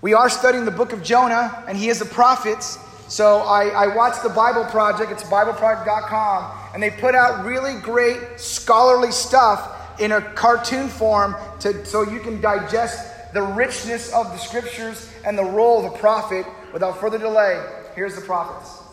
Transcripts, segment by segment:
We are studying the book of Jonah, and he is the prophet. So I, I watched the Bible Project, it's BibleProject.com, and they put out really great scholarly stuff in a cartoon form to, so you can digest the richness of the scriptures and the role of the prophet without further delay. Here's the prophets.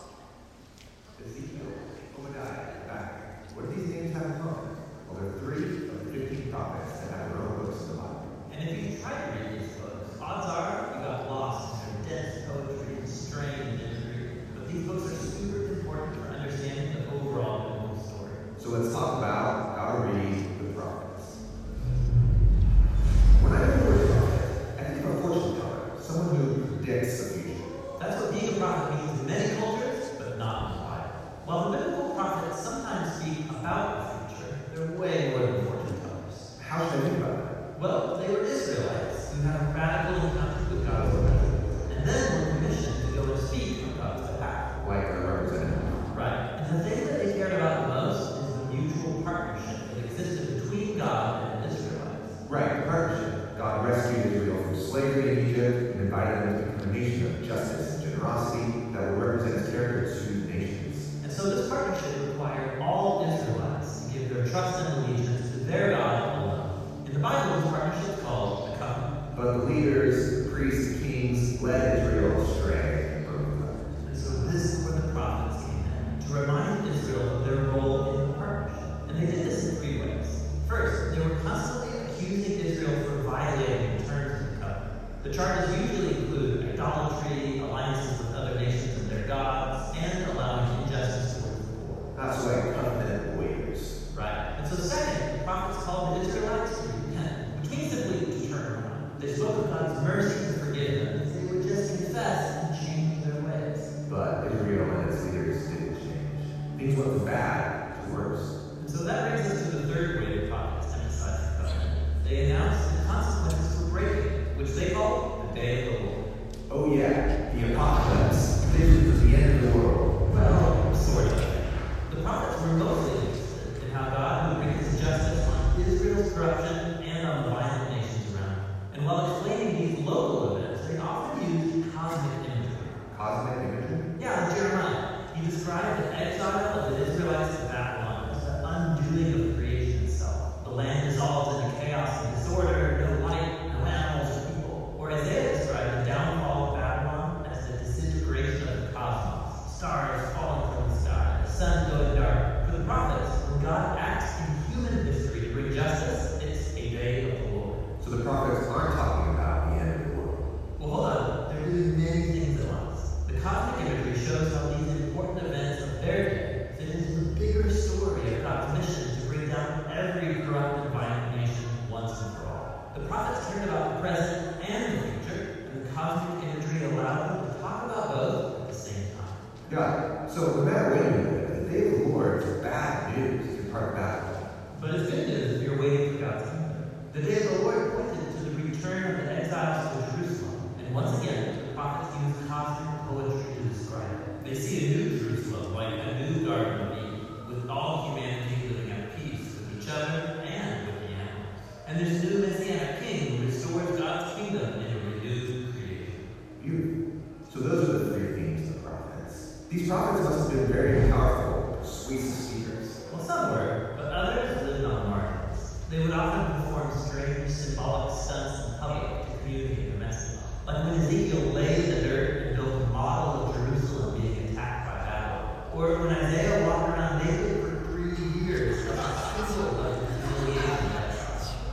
been very powerful, speakers. Well, some were, but others lived on margins. They would often perform strange symbolic stunts in public to communicate their message. Like when Ezekiel lays the dirt and built a model of Jerusalem being attacked by battle, or when Isaiah walked around naked for three years, a symbol of humiliation.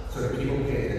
So people get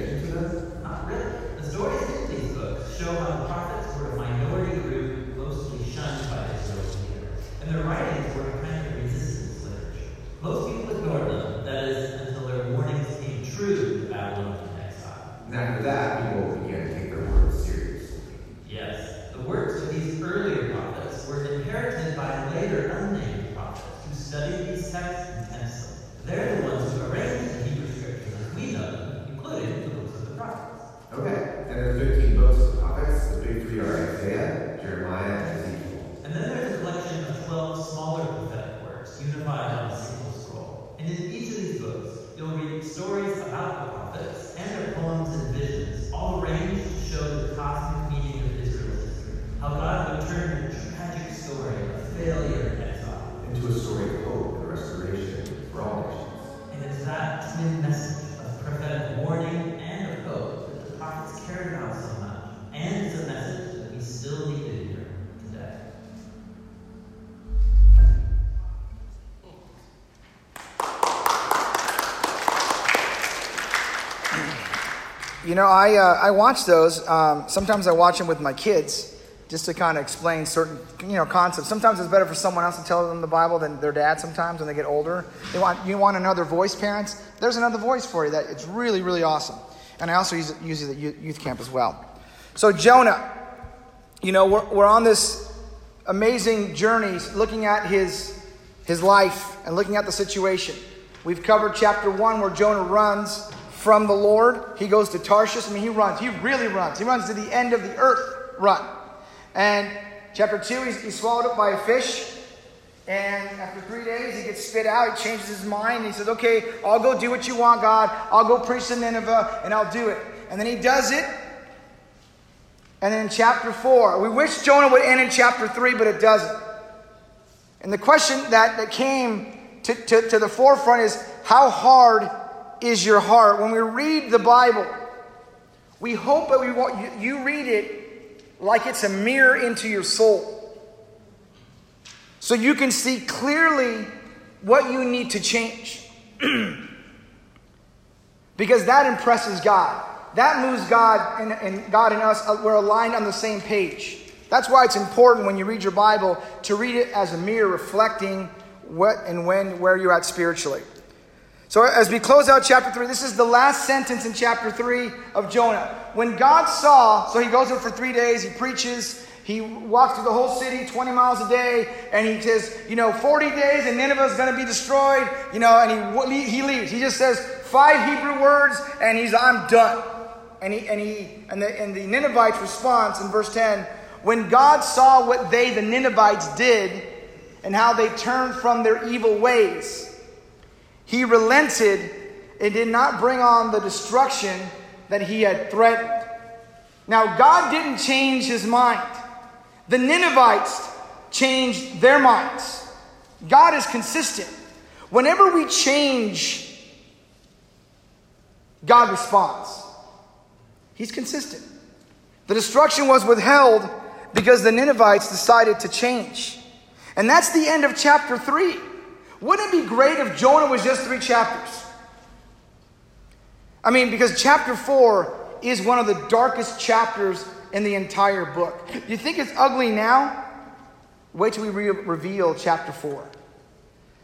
You know, I, uh, I watch those. Um, sometimes I watch them with my kids just to kind of explain certain you know concepts. Sometimes it's better for someone else to tell them the Bible than their dad. Sometimes when they get older, they want you want another voice, parents. There's another voice for you. That it's really really awesome. And I also use it, use it at youth camp as well. So Jonah, you know, we're, we're on this amazing journey looking at his his life and looking at the situation. We've covered chapter one where Jonah runs from the Lord. He goes to Tarshish. I mean, he runs. He really runs. He runs to the end of the earth. Run. And chapter 2, he's, he's swallowed up by a fish. And after three days, he gets spit out. He changes his mind. He says, Okay, I'll go do what you want, God. I'll go preach to Nineveh, and I'll do it. And then he does it. And then in chapter 4, we wish Jonah would end in chapter 3, but it doesn't. And the question that, that came to, to, to the forefront is how hard is your heart? When we read the Bible, we hope that we want, you, you read it like it's a mirror into your soul. So you can see clearly what you need to change. because that impresses God. That moves God and, and God and us. Uh, we're aligned on the same page. That's why it's important when you read your Bible to read it as a mirror reflecting what and when, where you're at spiritually. So, as we close out chapter 3, this is the last sentence in chapter 3 of Jonah. When God saw, so he goes there for three days, he preaches, he walks through the whole city 20 miles a day, and he says, you know, 40 days and Nineveh is going to be destroyed, you know, and he, he leaves. He just says five Hebrew words, and he's, I'm done. And, he, and, he, and, the, and the Ninevites' response in verse 10 when God saw what they, the Ninevites, did, and how they turned from their evil ways, he relented and did not bring on the destruction that he had threatened. Now, God didn't change his mind. The Ninevites changed their minds. God is consistent. Whenever we change, God responds. He's consistent. The destruction was withheld because the Ninevites decided to change. And that's the end of chapter 3. Wouldn't it be great if Jonah was just three chapters? I mean, because chapter 4 is one of the darkest chapters in the entire book. You think it's ugly now? Wait till we re- reveal chapter 4.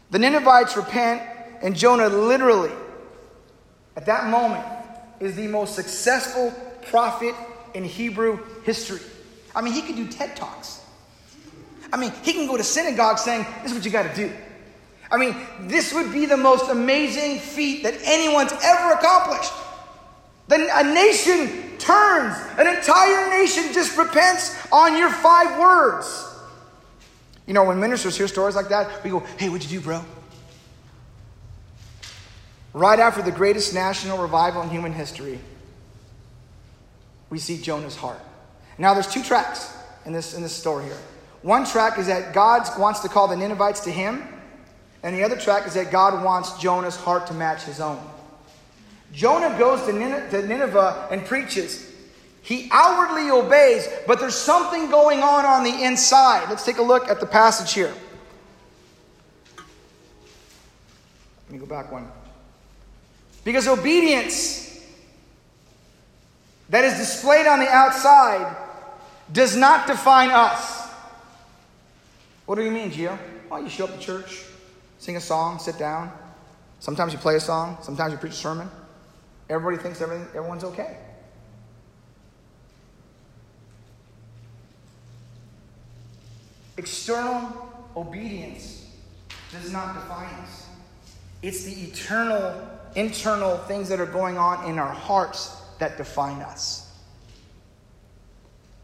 The Ninevites repent, and Jonah literally, at that moment, is the most successful prophet in Hebrew history. I mean, he could do TED Talks. I mean, he can go to synagogue saying, This is what you got to do. I mean, this would be the most amazing feat that anyone's ever accomplished. Then a nation turns, an entire nation just repents on your five words. You know, when ministers hear stories like that, we go, hey, what'd you do, bro? Right after the greatest national revival in human history, we see Jonah's heart. Now, there's two tracks in this, in this story here. One track is that God wants to call the Ninevites to him, and the other track is that God wants Jonah's heart to match his own. Jonah goes to Nineveh and preaches. He outwardly obeys, but there's something going on on the inside. Let's take a look at the passage here. Let me go back one. Because obedience that is displayed on the outside does not define us. What do you mean, Gio? Well, you show up to church, sing a song, sit down. Sometimes you play a song, sometimes you preach a sermon. Everybody thinks everything, everyone's okay. External obedience does not define us. It's the eternal, internal things that are going on in our hearts that define us.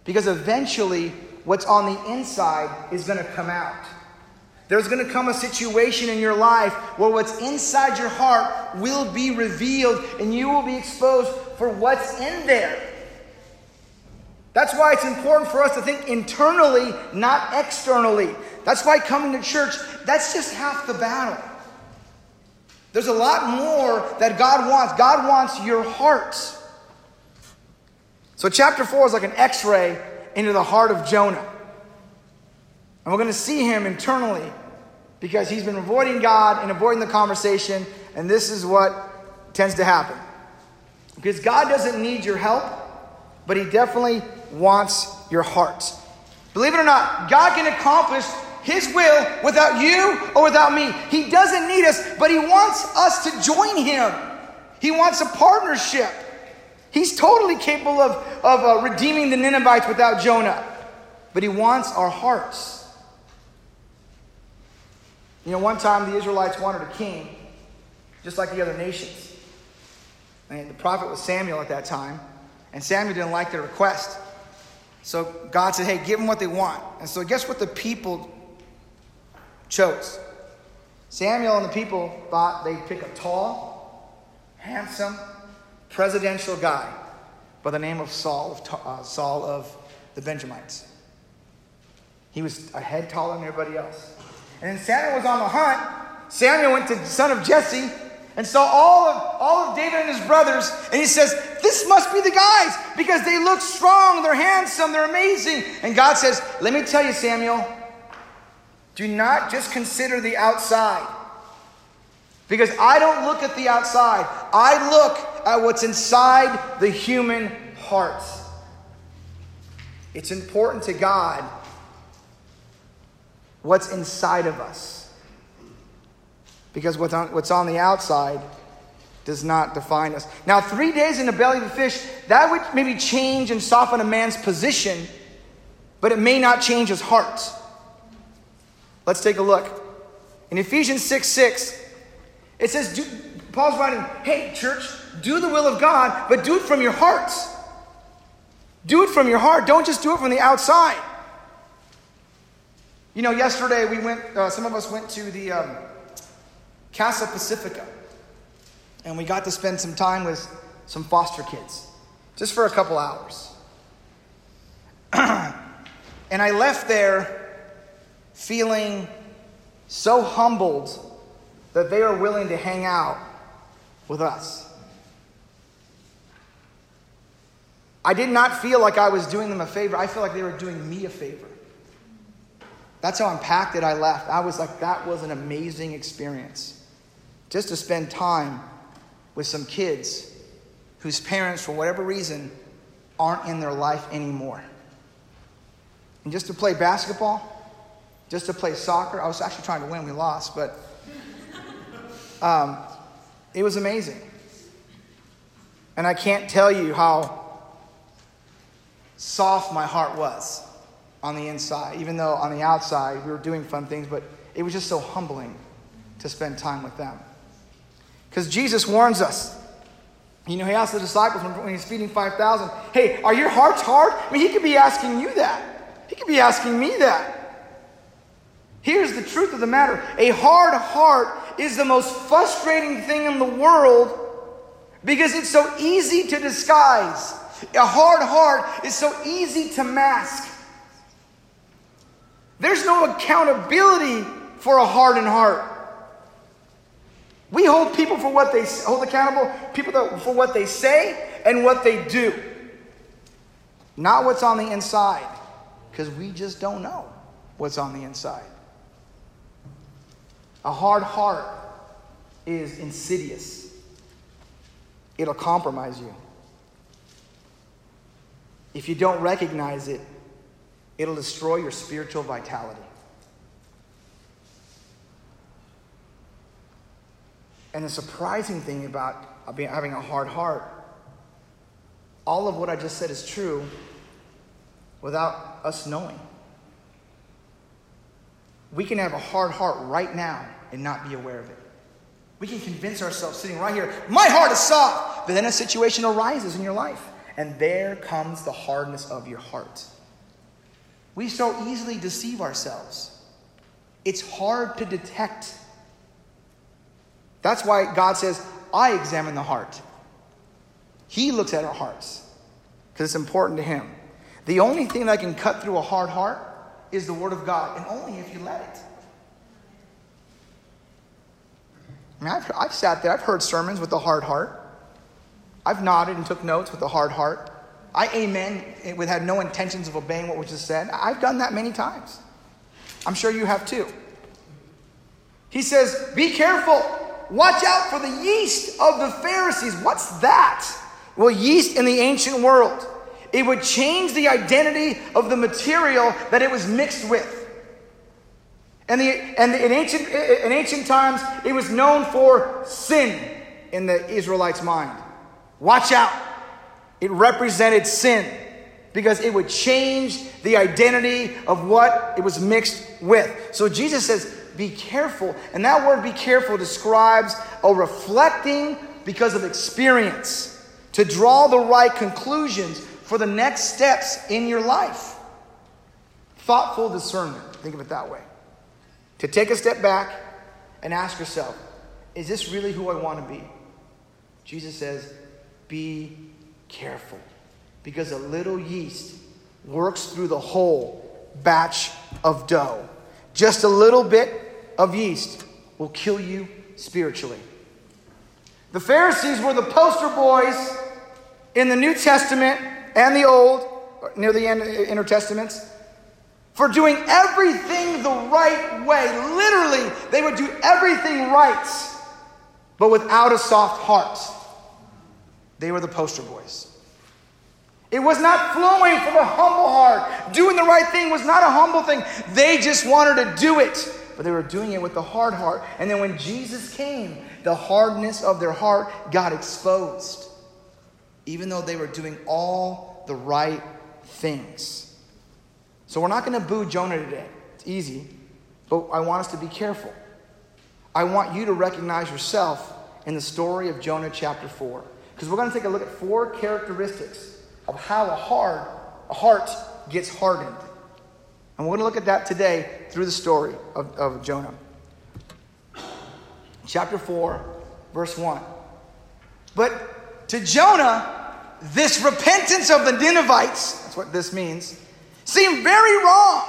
Because eventually, what's on the inside is going to come out. There's going to come a situation in your life where what's inside your heart will be revealed and you will be exposed for what's in there. That's why it's important for us to think internally, not externally. That's why coming to church, that's just half the battle. There's a lot more that God wants. God wants your heart. So, chapter 4 is like an x ray into the heart of Jonah. And we're going to see him internally because he's been avoiding God and avoiding the conversation, and this is what tends to happen. Because God doesn't need your help, but He definitely wants your heart. Believe it or not, God can accomplish His will without you or without me. He doesn't need us, but He wants us to join Him. He wants a partnership. He's totally capable of, of uh, redeeming the Ninevites without Jonah, but He wants our hearts. You know, one time the Israelites wanted a king, just like the other nations. And the prophet was Samuel at that time, and Samuel didn't like their request. So God said, hey, give them what they want. And so guess what the people chose? Samuel and the people thought they'd pick a tall, handsome, presidential guy by the name of Saul of, uh, Saul of the Benjamites. He was a head taller than everybody else. And Samuel was on the hunt. Samuel went to the son of Jesse and saw all of, all of David and his brothers. And he says, This must be the guys because they look strong, they're handsome, they're amazing. And God says, Let me tell you, Samuel, do not just consider the outside. Because I don't look at the outside, I look at what's inside the human heart. It's important to God what's inside of us. Because what's on, what's on the outside does not define us. Now, three days in the belly of the fish, that would maybe change and soften a man's position, but it may not change his heart. Let's take a look. In Ephesians 6 6, it says, do, Paul's writing, hey, church, do the will of God, but do it from your hearts. Do it from your heart. Don't just do it from the outside. You know, yesterday we went, uh, some of us went to the um, Casa Pacifica, and we got to spend some time with some foster kids, just for a couple hours. and I left there feeling so humbled that they are willing to hang out with us. I did not feel like I was doing them a favor. I feel like they were doing me a favor. That's how impacted I left. I was like, that was an amazing experience. Just to spend time with some kids whose parents, for whatever reason, aren't in their life anymore. And just to play basketball, just to play soccer. I was actually trying to win, we lost, but um, it was amazing. And I can't tell you how soft my heart was on the inside, even though on the outside we were doing fun things, but it was just so humbling to spend time with them. Because Jesus warns us. You know, he asked the disciples when he's feeding 5,000, hey, are your hearts hard? I mean, he could be asking you that. He could be asking me that. Here's the truth of the matter a hard heart is the most frustrating thing in the world because it's so easy to disguise. A hard heart is so easy to mask. There's no accountability for a hardened heart. We hold people for what they hold accountable, people for what they say and what they do. Not what's on the inside, because we just don't know what's on the inside. A hard heart is insidious. It'll compromise you. If you don't recognize it, it'll destroy your spiritual vitality. And the surprising thing about having a hard heart, all of what I just said is true without us knowing. We can have a hard heart right now and not be aware of it. We can convince ourselves sitting right here, my heart is soft. But then a situation arises in your life, and there comes the hardness of your heart. We so easily deceive ourselves. It's hard to detect. That's why God says, I examine the heart. He looks at our hearts because it's important to Him. The only thing that can cut through a hard heart is the Word of God, and only if you let it. I mean, I've, I've sat there, I've heard sermons with a hard heart. I've nodded and took notes with a hard heart. I amen eh, with had no intentions of obeying what was just said. I've done that many times. I'm sure you have too. He says, Be careful. Watch out for the yeast of the Pharisees. What's that? Well, yeast in the ancient world, it would change the identity of the material that it was mixed with. And, the, and in, ancient, eh, in ancient times, it was known for sin in the Israelites' mind. Watch out. It represented sin because it would change the identity of what it was mixed with. So Jesus says, be careful. And that word be careful describes a reflecting because of experience to draw the right conclusions for the next steps in your life. Thoughtful discernment. Think of it that way. To take a step back and ask yourself, is this really who I want to be? Jesus says, be careful because a little yeast works through the whole batch of dough. Just a little bit of yeast will kill you spiritually. The Pharisees were the poster boys in the New Testament and the Old, near the end, Inner Testaments, for doing everything the right way. Literally, they would do everything right, but without a soft heart. They were the poster boys. It was not flowing from a humble heart. Doing the right thing was not a humble thing. They just wanted to do it, but they were doing it with a hard heart. And then when Jesus came, the hardness of their heart got exposed, even though they were doing all the right things. So we're not going to boo Jonah today. It's easy, but I want us to be careful. I want you to recognize yourself in the story of Jonah chapter 4. Because we're going to take a look at four characteristics of how a heart, a heart gets hardened. And we're going to look at that today through the story of, of Jonah. Chapter 4, verse 1. But to Jonah, this repentance of the Ninevites, that's what this means, seemed very wrong.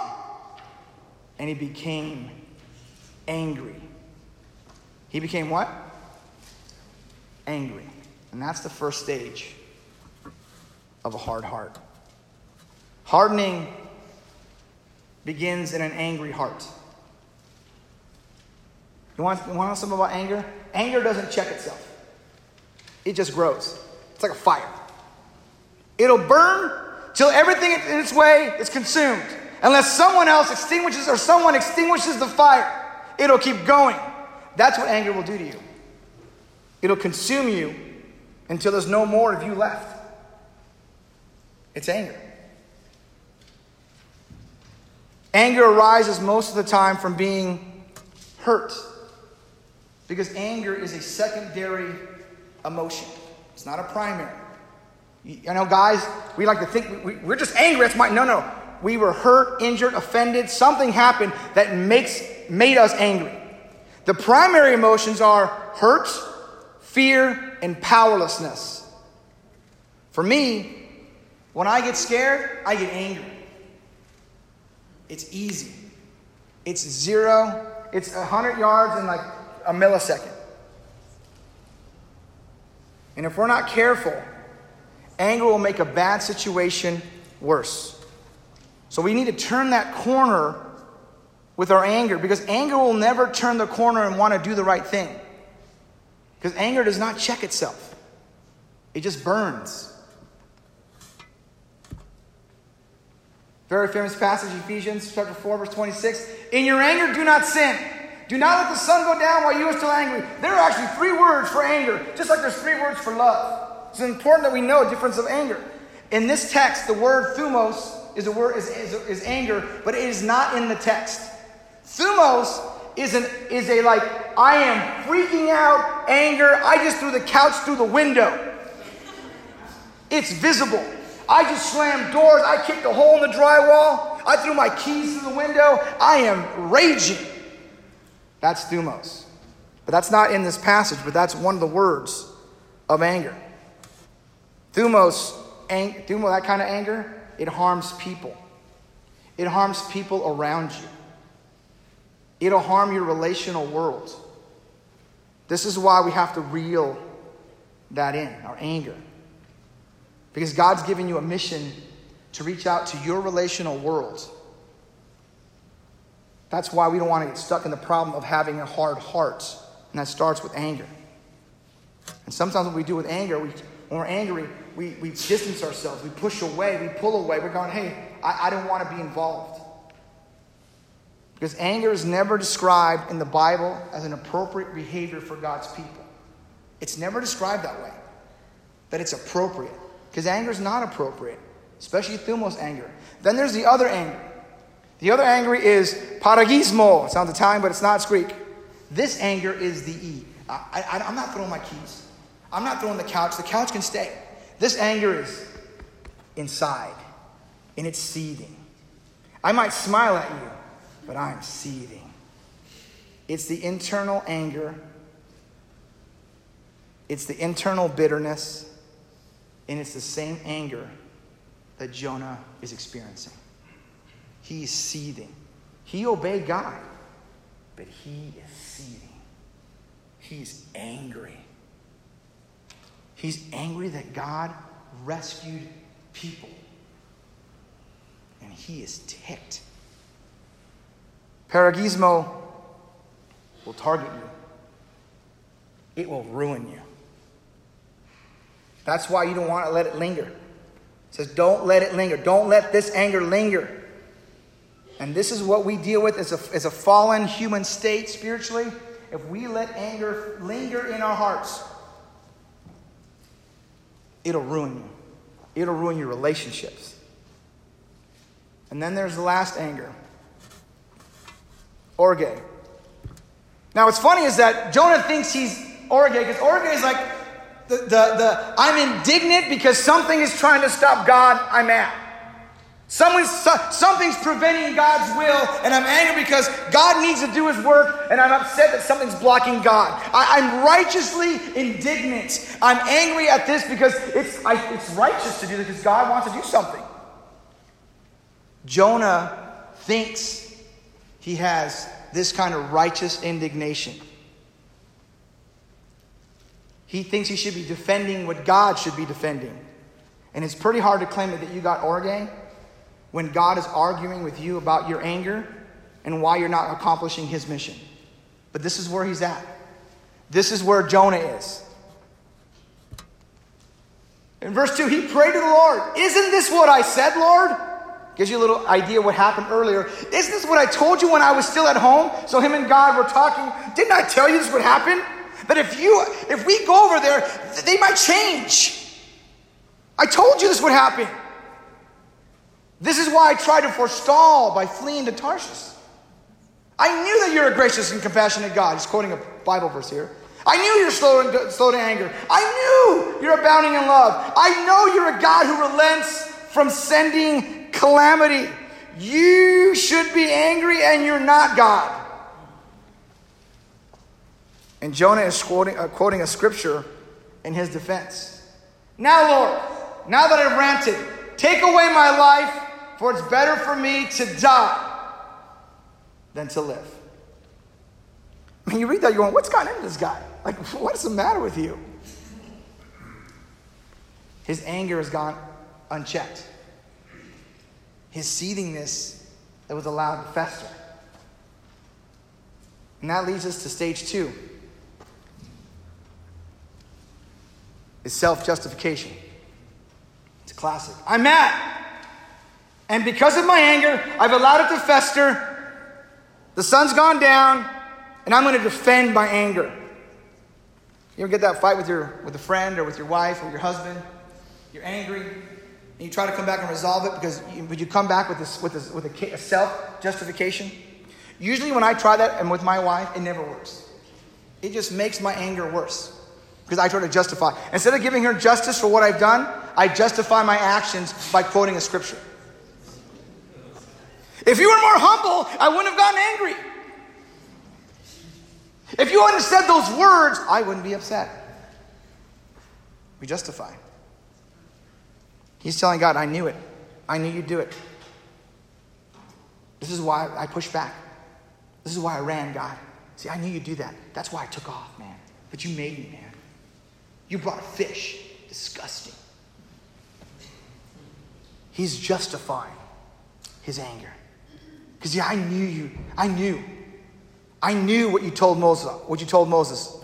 And he became angry. He became what? Angry. And that's the first stage of a hard heart. Hardening begins in an angry heart. You want, you want to know something about anger? Anger doesn't check itself, it just grows. It's like a fire. It'll burn till everything in its way is consumed. Unless someone else extinguishes or someone extinguishes the fire, it'll keep going. That's what anger will do to you. It'll consume you until there's no more of you left. It's anger. Anger arises most of the time from being hurt because anger is a secondary emotion, it's not a primary. You know, guys, we like to think we, are just angry. That's my no, no. We were hurt, injured, offended. Something happened that makes made us angry. The primary emotions are hurt, fear, and powerlessness. For me, when I get scared, I get angry. It's easy. It's zero, it's 100 yards in like a millisecond. And if we're not careful, anger will make a bad situation worse. So we need to turn that corner with our anger because anger will never turn the corner and want to do the right thing. Because anger does not check itself, it just burns. Very famous passage, Ephesians chapter 4, verse 26. In your anger, do not sin. Do not let the sun go down while you are still angry. There are actually three words for anger, just like there's three words for love. It's important that we know a difference of anger. In this text, the word thumos is a word is, is, is anger, but it is not in the text. Thumos is an is a like I am freaking out anger. I just threw the couch through the window. It's visible. I just slammed doors. I kicked a hole in the drywall. I threw my keys through the window. I am raging. That's thumos. But that's not in this passage, but that's one of the words of anger. Thumos, ang- thumos, that kind of anger, it harms people. It harms people around you. It'll harm your relational world. This is why we have to reel that in, our anger. Because God's given you a mission to reach out to your relational world. That's why we don't want to get stuck in the problem of having a hard heart. And that starts with anger. And sometimes what we do with anger, we, when we're angry, we, we distance ourselves, we push away, we pull away. We're going, hey, I, I don't want to be involved. Because anger is never described in the Bible as an appropriate behavior for God's people. It's never described that way, that it's appropriate. Because anger is not appropriate, especially thumos anger. Then there's the other anger. The other anger is paragismo. It sounds Italian, but it's not, it's Greek. This anger is the E. I, I, I'm not throwing my keys. I'm not throwing the couch. The couch can stay. This anger is inside, and it's seething. I might smile at you, but I'm seething. It's the internal anger, it's the internal bitterness, and it's the same anger that Jonah is experiencing. He's seething. He obeyed God, but he is seething. He's angry. He's angry that God rescued people. And he is ticked. Paragismo will target you, it will ruin you. That's why you don't want to let it linger. It says, don't let it linger. Don't let this anger linger. And this is what we deal with as a, as a fallen human state spiritually. If we let anger linger in our hearts, it'll ruin you. It'll ruin your relationships. And then there's the last anger Orge. Now, what's funny is that Jonah thinks he's Orge because Orge is like the, the, the I'm indignant because something is trying to stop God, I'm mad. Someone's, something's preventing God's will, and I'm angry because God needs to do his work, and I'm upset that something's blocking God. I, am righteously indignant. I'm angry at this because it's, I, it's righteous to do this because God wants to do something. Jonah thinks he has this kind of righteous indignation. He thinks he should be defending what God should be defending. And it's pretty hard to claim that you got orge when God is arguing with you about your anger and why you're not accomplishing his mission. But this is where he's at. This is where Jonah is. In verse 2, he prayed to the Lord. Isn't this what I said, Lord? Gives you a little idea what happened earlier. Isn't this what I told you when I was still at home? So him and God were talking. Didn't I tell you this would happen? That if you if we go over there, they might change. I told you this would happen. This is why I tried to forestall by fleeing to Tarshish. I knew that you're a gracious and compassionate God. He's quoting a Bible verse here. I knew you're slow, slow to anger. I knew you're abounding in love. I know you're a God who relents from sending calamity. You should be angry and you're not God. And Jonah is quoting, uh, quoting a scripture in his defense. Now, Lord, now that I've ranted, take away my life for it's better for me to die than to live. I mean, you read that, you're going, what's gotten into this guy? Like, what's the matter with you? His anger has gone unchecked. His seethingness that was allowed to fester. And that leads us to stage two. Is self justification. It's a classic. I'm mad. And because of my anger, I've allowed it to fester. The sun's gone down, and I'm going to defend my anger. You ever get that fight with your with a friend or with your wife or your husband? You're angry, and you try to come back and resolve it because you, you come back with this with this, with a, a self justification. Usually, when I try that and with my wife, it never works. It just makes my anger worse because I try to justify. Instead of giving her justice for what I've done, I justify my actions by quoting a scripture. If you were more humble, I wouldn't have gotten angry. If you hadn't said those words, I wouldn't be upset. We justify. He's telling God, I knew it. I knew you'd do it. This is why I pushed back. This is why I ran, God. See, I knew you'd do that. That's why I took off, man. But you made me, man. You brought a fish. Disgusting. He's justifying his anger. Because yeah, I knew you. I knew. I knew what you told Moses. What you told Moses.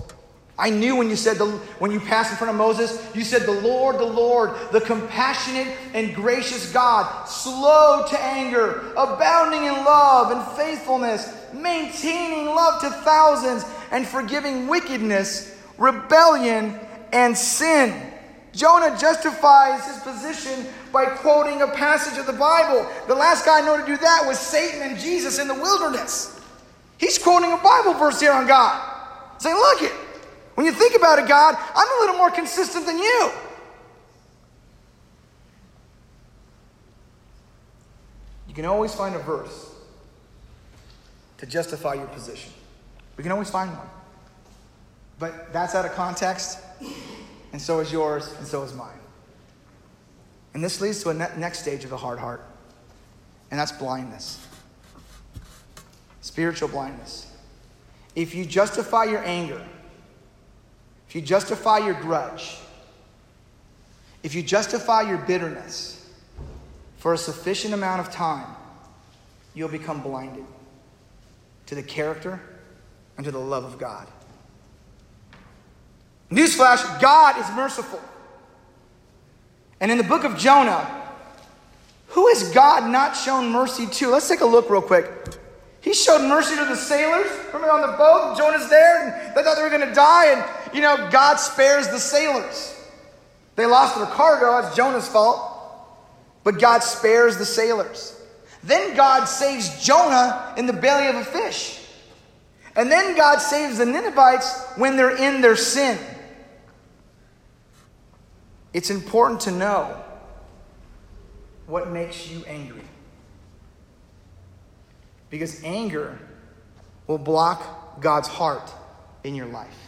I knew when you said the, when you passed in front of Moses, you said, The Lord, the Lord, the compassionate and gracious God, slow to anger, abounding in love and faithfulness, maintaining love to thousands, and forgiving wickedness, rebellion, and sin. Jonah justifies his position by quoting a passage of the Bible. The last guy I know to do that was Satan and Jesus in the wilderness. He's quoting a Bible verse here on God, saying, Look it. When you think about it, God, I'm a little more consistent than you. You can always find a verse to justify your position. We can always find one. But that's out of context, and so is yours, and so is mine. And this leads to a ne- next stage of the hard heart, and that's blindness spiritual blindness. If you justify your anger, if you justify your grudge, if you justify your bitterness for a sufficient amount of time, you'll become blinded to the character and to the love of God. Newsflash God is merciful. And in the book of Jonah, who has God not shown mercy to? Let's take a look real quick. He showed mercy to the sailors. Remember on the boat, Jonah's there, and they thought they were going to die, and you know, God spares the sailors. They lost their cargo, it's Jonah's fault. But God spares the sailors. Then God saves Jonah in the belly of a fish. And then God saves the Ninevites when they're in their sin. It's important to know what makes you angry. Because anger will block God's heart in your life.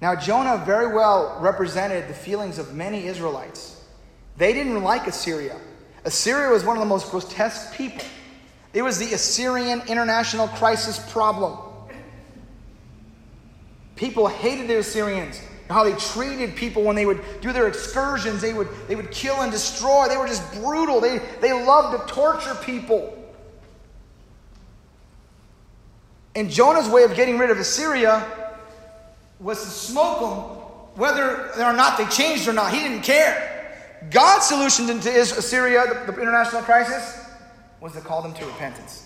Now, Jonah very well represented the feelings of many Israelites. They didn't like Assyria. Assyria was one of the most grotesque people. It was the Assyrian international crisis problem. People hated the Assyrians, how they treated people when they would do their excursions. They would, they would kill and destroy. They were just brutal. They, they loved to torture people. And Jonah's way of getting rid of Assyria was to smoke them, whether or not they changed or not. He didn't care. God's solution to Assyria, the, the international crisis, was to call them to repentance.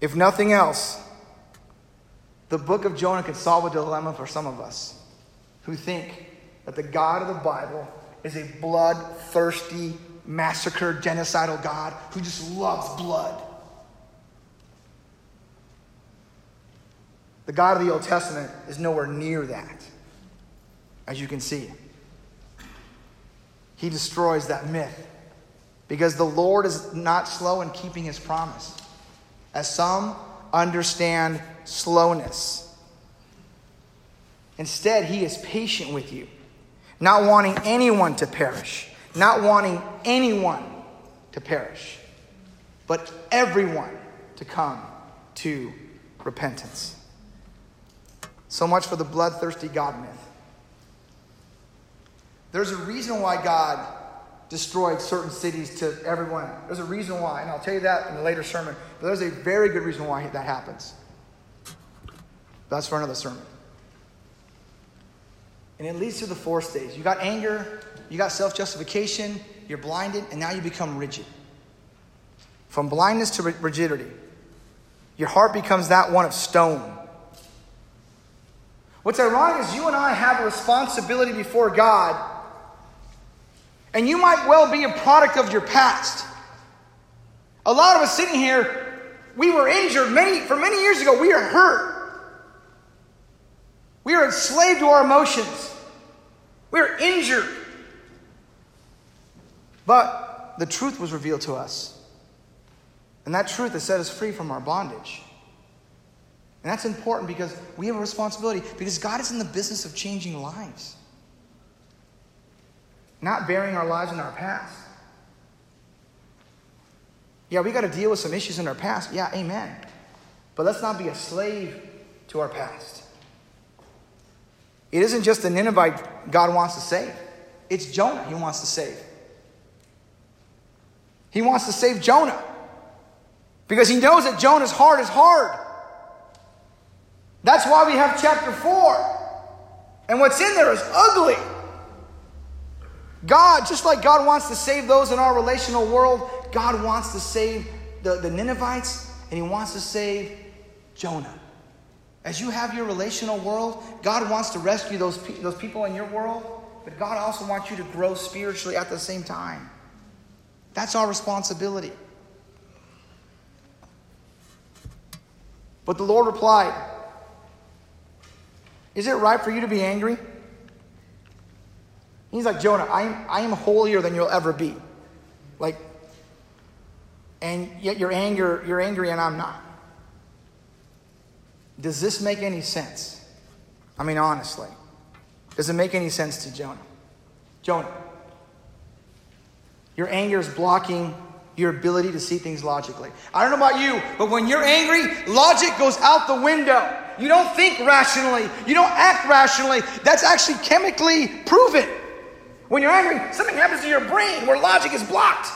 If nothing else, the book of Jonah could solve a dilemma for some of us who think that the God of the Bible is a bloodthirsty, massacre, genocidal God who just loves blood. The God of the Old Testament is nowhere near that, as you can see. He destroys that myth because the Lord is not slow in keeping his promise. As some understand slowness. Instead, he is patient with you, not wanting anyone to perish, not wanting anyone to perish, but everyone to come to repentance. So much for the bloodthirsty God myth. There's a reason why God destroyed certain cities to everyone. There's a reason why, and I'll tell you that in a later sermon. But there's a very good reason why that happens. That's for another sermon. And it leads to the fourth stage. You got anger, you got self justification, you're blinded, and now you become rigid. From blindness to rigidity, your heart becomes that one of stone. What's ironic is you and I have a responsibility before God, and you might well be a product of your past. A lot of us sitting here, we were injured many for many years ago. We are hurt. We are enslaved to our emotions. We are injured. But the truth was revealed to us. And that truth has set us free from our bondage. And that's important because we have a responsibility, because God is in the business of changing lives, not burying our lives in our past. Yeah, we got to deal with some issues in our past. Yeah, amen. But let's not be a slave to our past. It isn't just the Ninevite God wants to save, it's Jonah he wants to save. He wants to save Jonah Because he knows that Jonah's heart is hard. That's why we have chapter 4. And what's in there is ugly. God, just like God wants to save those in our relational world, God wants to save the, the Ninevites and He wants to save Jonah. As you have your relational world, God wants to rescue those, pe- those people in your world, but God also wants you to grow spiritually at the same time. That's our responsibility. But the Lord replied, Is it right for you to be angry? He's like, Jonah, I am, I am holier than you'll ever be. Like, and yet you're anger, you're angry and I'm not. Does this make any sense? I mean, honestly. Does it make any sense to Jonah? Jonah, your anger is blocking your ability to see things logically. I don't know about you, but when you're angry, logic goes out the window. You don't think rationally, you don't act rationally. That's actually chemically proven. When you're angry, something happens to your brain where logic is blocked.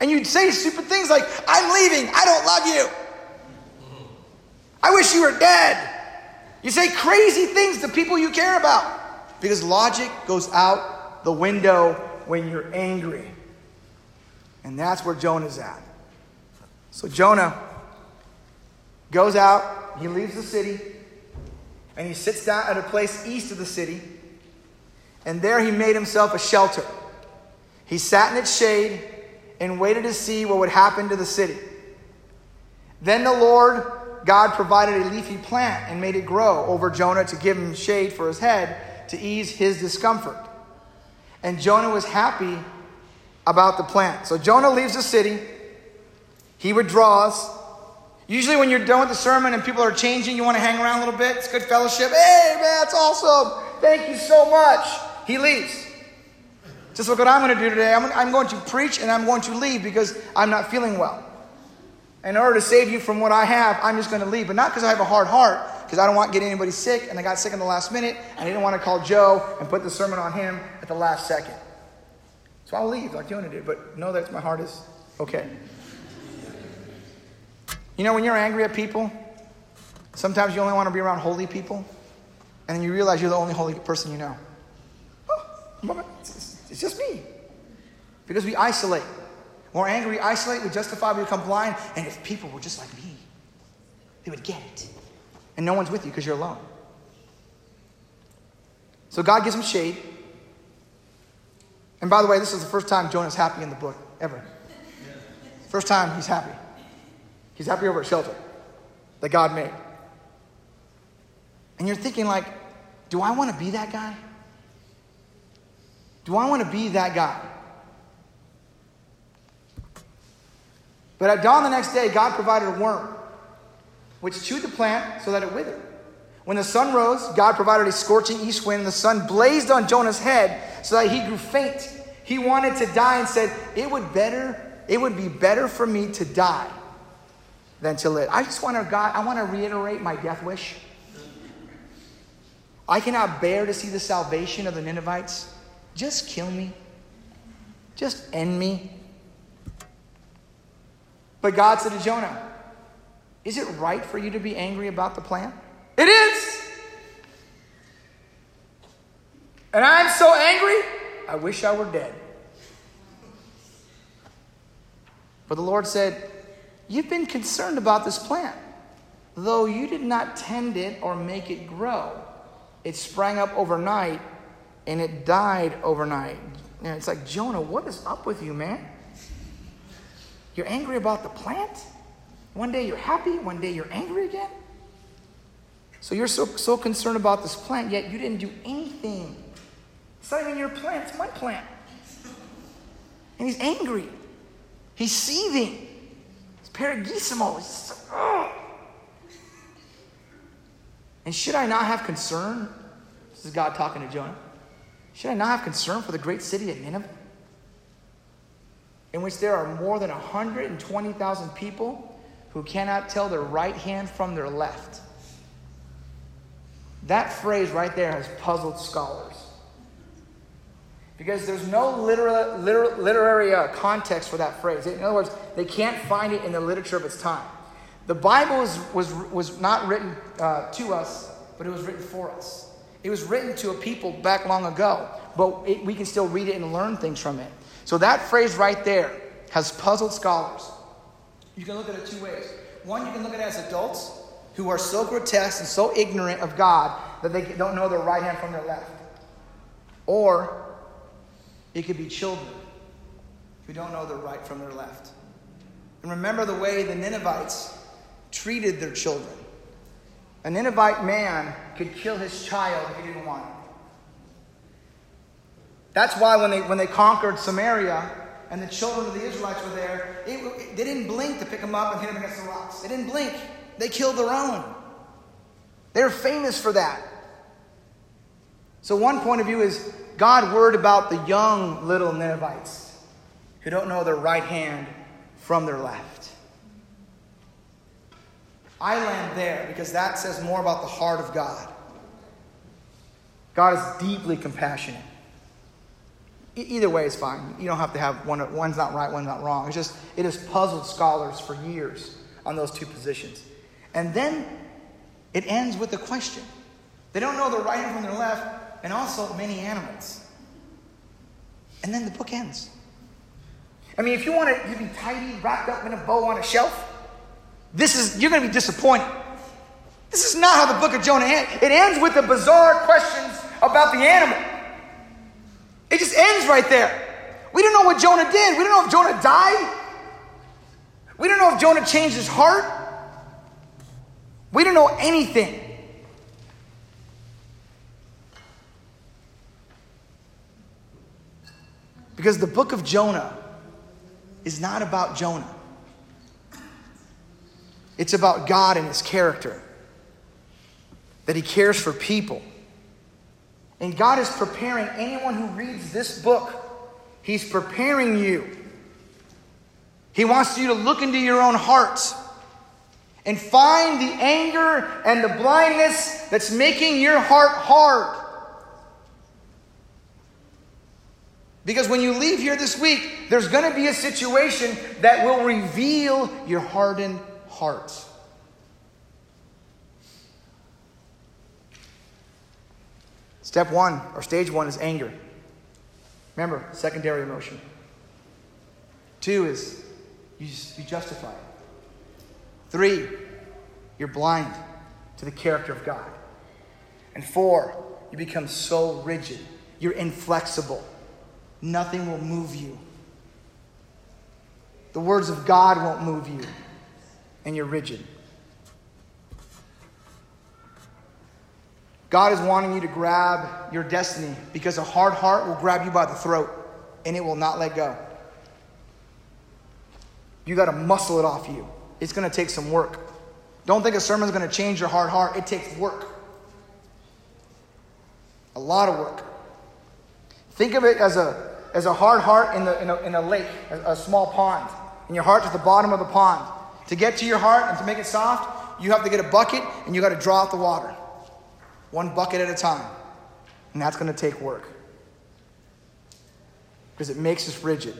And you'd say stupid things like, I'm leaving, I don't love you. I wish you were dead. You say crazy things to people you care about because logic goes out the window when you're angry. And that's where Jonah's at. So Jonah goes out, he leaves the city, and he sits down at a place east of the city, and there he made himself a shelter. He sat in its shade and waited to see what would happen to the city. Then the Lord God provided a leafy plant and made it grow over Jonah to give him shade for his head to ease his discomfort. And Jonah was happy about the plant. So Jonah leaves the city. He withdraws. Usually, when you're done with the sermon and people are changing, you want to hang around a little bit. It's good fellowship. Hey, man, that's awesome. Thank you so much. He leaves. Just look what I'm going to do today. I'm, going to preach and I'm going to leave because I'm not feeling well. In order to save you from what I have, I'm just going to leave. But not because I have a hard heart, because I don't want to get anybody sick, and I got sick in the last minute, and I didn't want to call Joe and put the sermon on him at the last second. So I'll leave like Jonah did, but know that my heart is okay. You know, when you're angry at people, sometimes you only want to be around holy people, and then you realize you're the only holy person you know. Oh, it's just me. Because we isolate. We're angry, we isolate, we justify, we become blind, and if people were just like me, they would get it. And no one's with you because you're alone. So God gives him shade. And by the way, this is the first time Jonah's happy in the book, ever. First time he's happy. He's happy over a shelter that God made. And you're thinking, like, do I want to be that guy? Do I want to be that guy? But at dawn the next day, God provided a worm, which chewed the plant so that it withered. When the sun rose, God provided a scorching east wind, and the sun blazed on Jonah's head so that he grew faint. He wanted to die and said, It would better, it would be better for me to die than to live. I just want to God, I want to reiterate my death wish. I cannot bear to see the salvation of the Ninevites. Just kill me. Just end me. But God said to Jonah, Is it right for you to be angry about the plan? It is. And I'm so angry, I wish I were dead. But the Lord said, You've been concerned about this plant, though you did not tend it or make it grow. It sprang up overnight and it died overnight. And it's like, Jonah, what is up with you, man? You're angry about the plant? One day you're happy, one day you're angry again? So you're so, so concerned about this plant, yet you didn't do anything. It's not even your plant, it's my plant. And he's angry. He's seething. It's so, oh. And should I not have concern? This is God talking to Jonah. Should I not have concern for the great city of Nineveh? In which there are more than 120,000 people who cannot tell their right hand from their left. That phrase right there has puzzled scholars. Because there's no literal, literal, literary uh, context for that phrase. In other words, they can't find it in the literature of its time. The Bible was, was, was not written uh, to us, but it was written for us. It was written to a people back long ago, but it, we can still read it and learn things from it. So that phrase right there has puzzled scholars. You can look at it two ways. One, you can look at it as adults who are so grotesque and so ignorant of God that they don't know their right hand from their left. Or it could be children who don't know their right from their left. And remember the way the Ninevites treated their children. A Ninevite man could kill his child if he didn't want it. That's why when they, when they conquered Samaria and the children of the Israelites were there, it, it, they didn't blink to pick them up and hit them against the rocks. They didn't blink. They killed their own. They're famous for that. So, one point of view is God worried about the young little Ninevites who don't know their right hand from their left. I land there because that says more about the heart of God. God is deeply compassionate. Either way is fine. You don't have to have one, one's not right, one's not wrong. It's just, it has puzzled scholars for years on those two positions. And then it ends with a question. They don't know the right hand from their left, and also many animals. And then the book ends. I mean, if you want it to be tidy, wrapped up in a bow on a shelf, this is you're going to be disappointed. This is not how the book of Jonah ends. It ends with the bizarre questions about the animal. It just ends right there. We don't know what Jonah did. We don't know if Jonah died. We don't know if Jonah changed his heart. We don't know anything. Because the book of Jonah is not about Jonah. It's about God and his character. That he cares for people. And God is preparing anyone who reads this book, he's preparing you. He wants you to look into your own hearts and find the anger and the blindness that's making your heart hard. Because when you leave here this week, there's going to be a situation that will reveal your hardened heart. Step one, or stage one, is anger. Remember, secondary emotion. Two is you, you justify it. Three, you're blind to the character of God. And four, you become so rigid, you're inflexible. Nothing will move you. The words of God won't move you, and you're rigid. God is wanting you to grab your destiny because a hard heart will grab you by the throat and it will not let go. You got to muscle it off you. It's going to take some work. Don't think a sermon's going to change your hard heart. It takes work. A lot of work. Think of it as a, as a hard heart in, the, in, a, in a lake, a, a small pond. And your heart's at the bottom of the pond. To get to your heart and to make it soft, you have to get a bucket and you got to draw out the water one bucket at a time. And that's going to take work because it makes us rigid.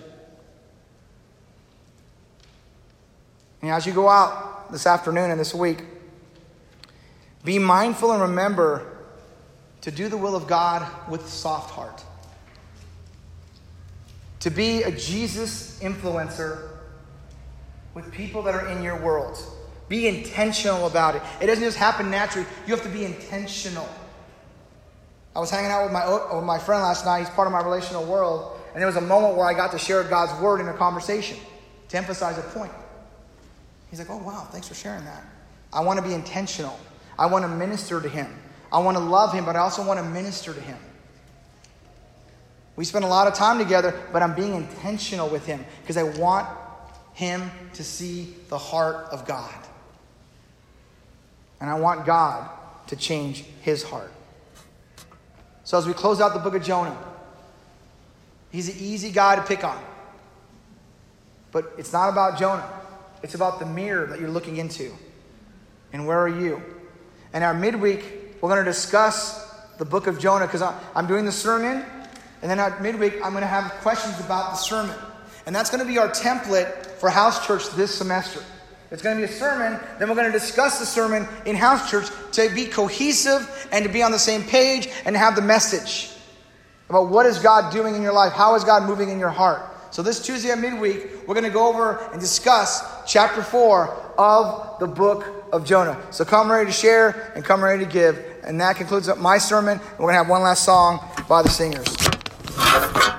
And as you go out this afternoon and this week, be mindful and remember to do the will of God with soft heart. To be a Jesus influencer with people that are in your world. Be intentional about it. It doesn't just happen naturally. You have to be intentional. I was hanging out with my, with my friend last night. He's part of my relational world. And there was a moment where I got to share God's word in a conversation to emphasize a point. He's like, oh, wow, thanks for sharing that. I want to be intentional. I want to minister to him. I want to love him, but I also want to minister to him. We spend a lot of time together, but I'm being intentional with him because I want him to see the heart of God. And I want God to change his heart. So as we close out the book of Jonah, he's an easy guy to pick on. But it's not about Jonah. It's about the mirror that you're looking into. And where are you? And our midweek, we're going to discuss the book of Jonah because I'm doing the sermon And then at midweek, I'm going to have questions about the sermon. And that's going to be our template for house church this semester. It's going to be a sermon, then we're going to discuss the sermon in house church to be cohesive and to be on the same page and have the message about what is God doing in your life, how is God moving in your heart. So this Tuesday at midweek, we're going to go over and discuss chapter 4 of the book of Jonah. So come ready to share and come ready to give. And that concludes my sermon. We're going to have one last song by the singers. Thank you.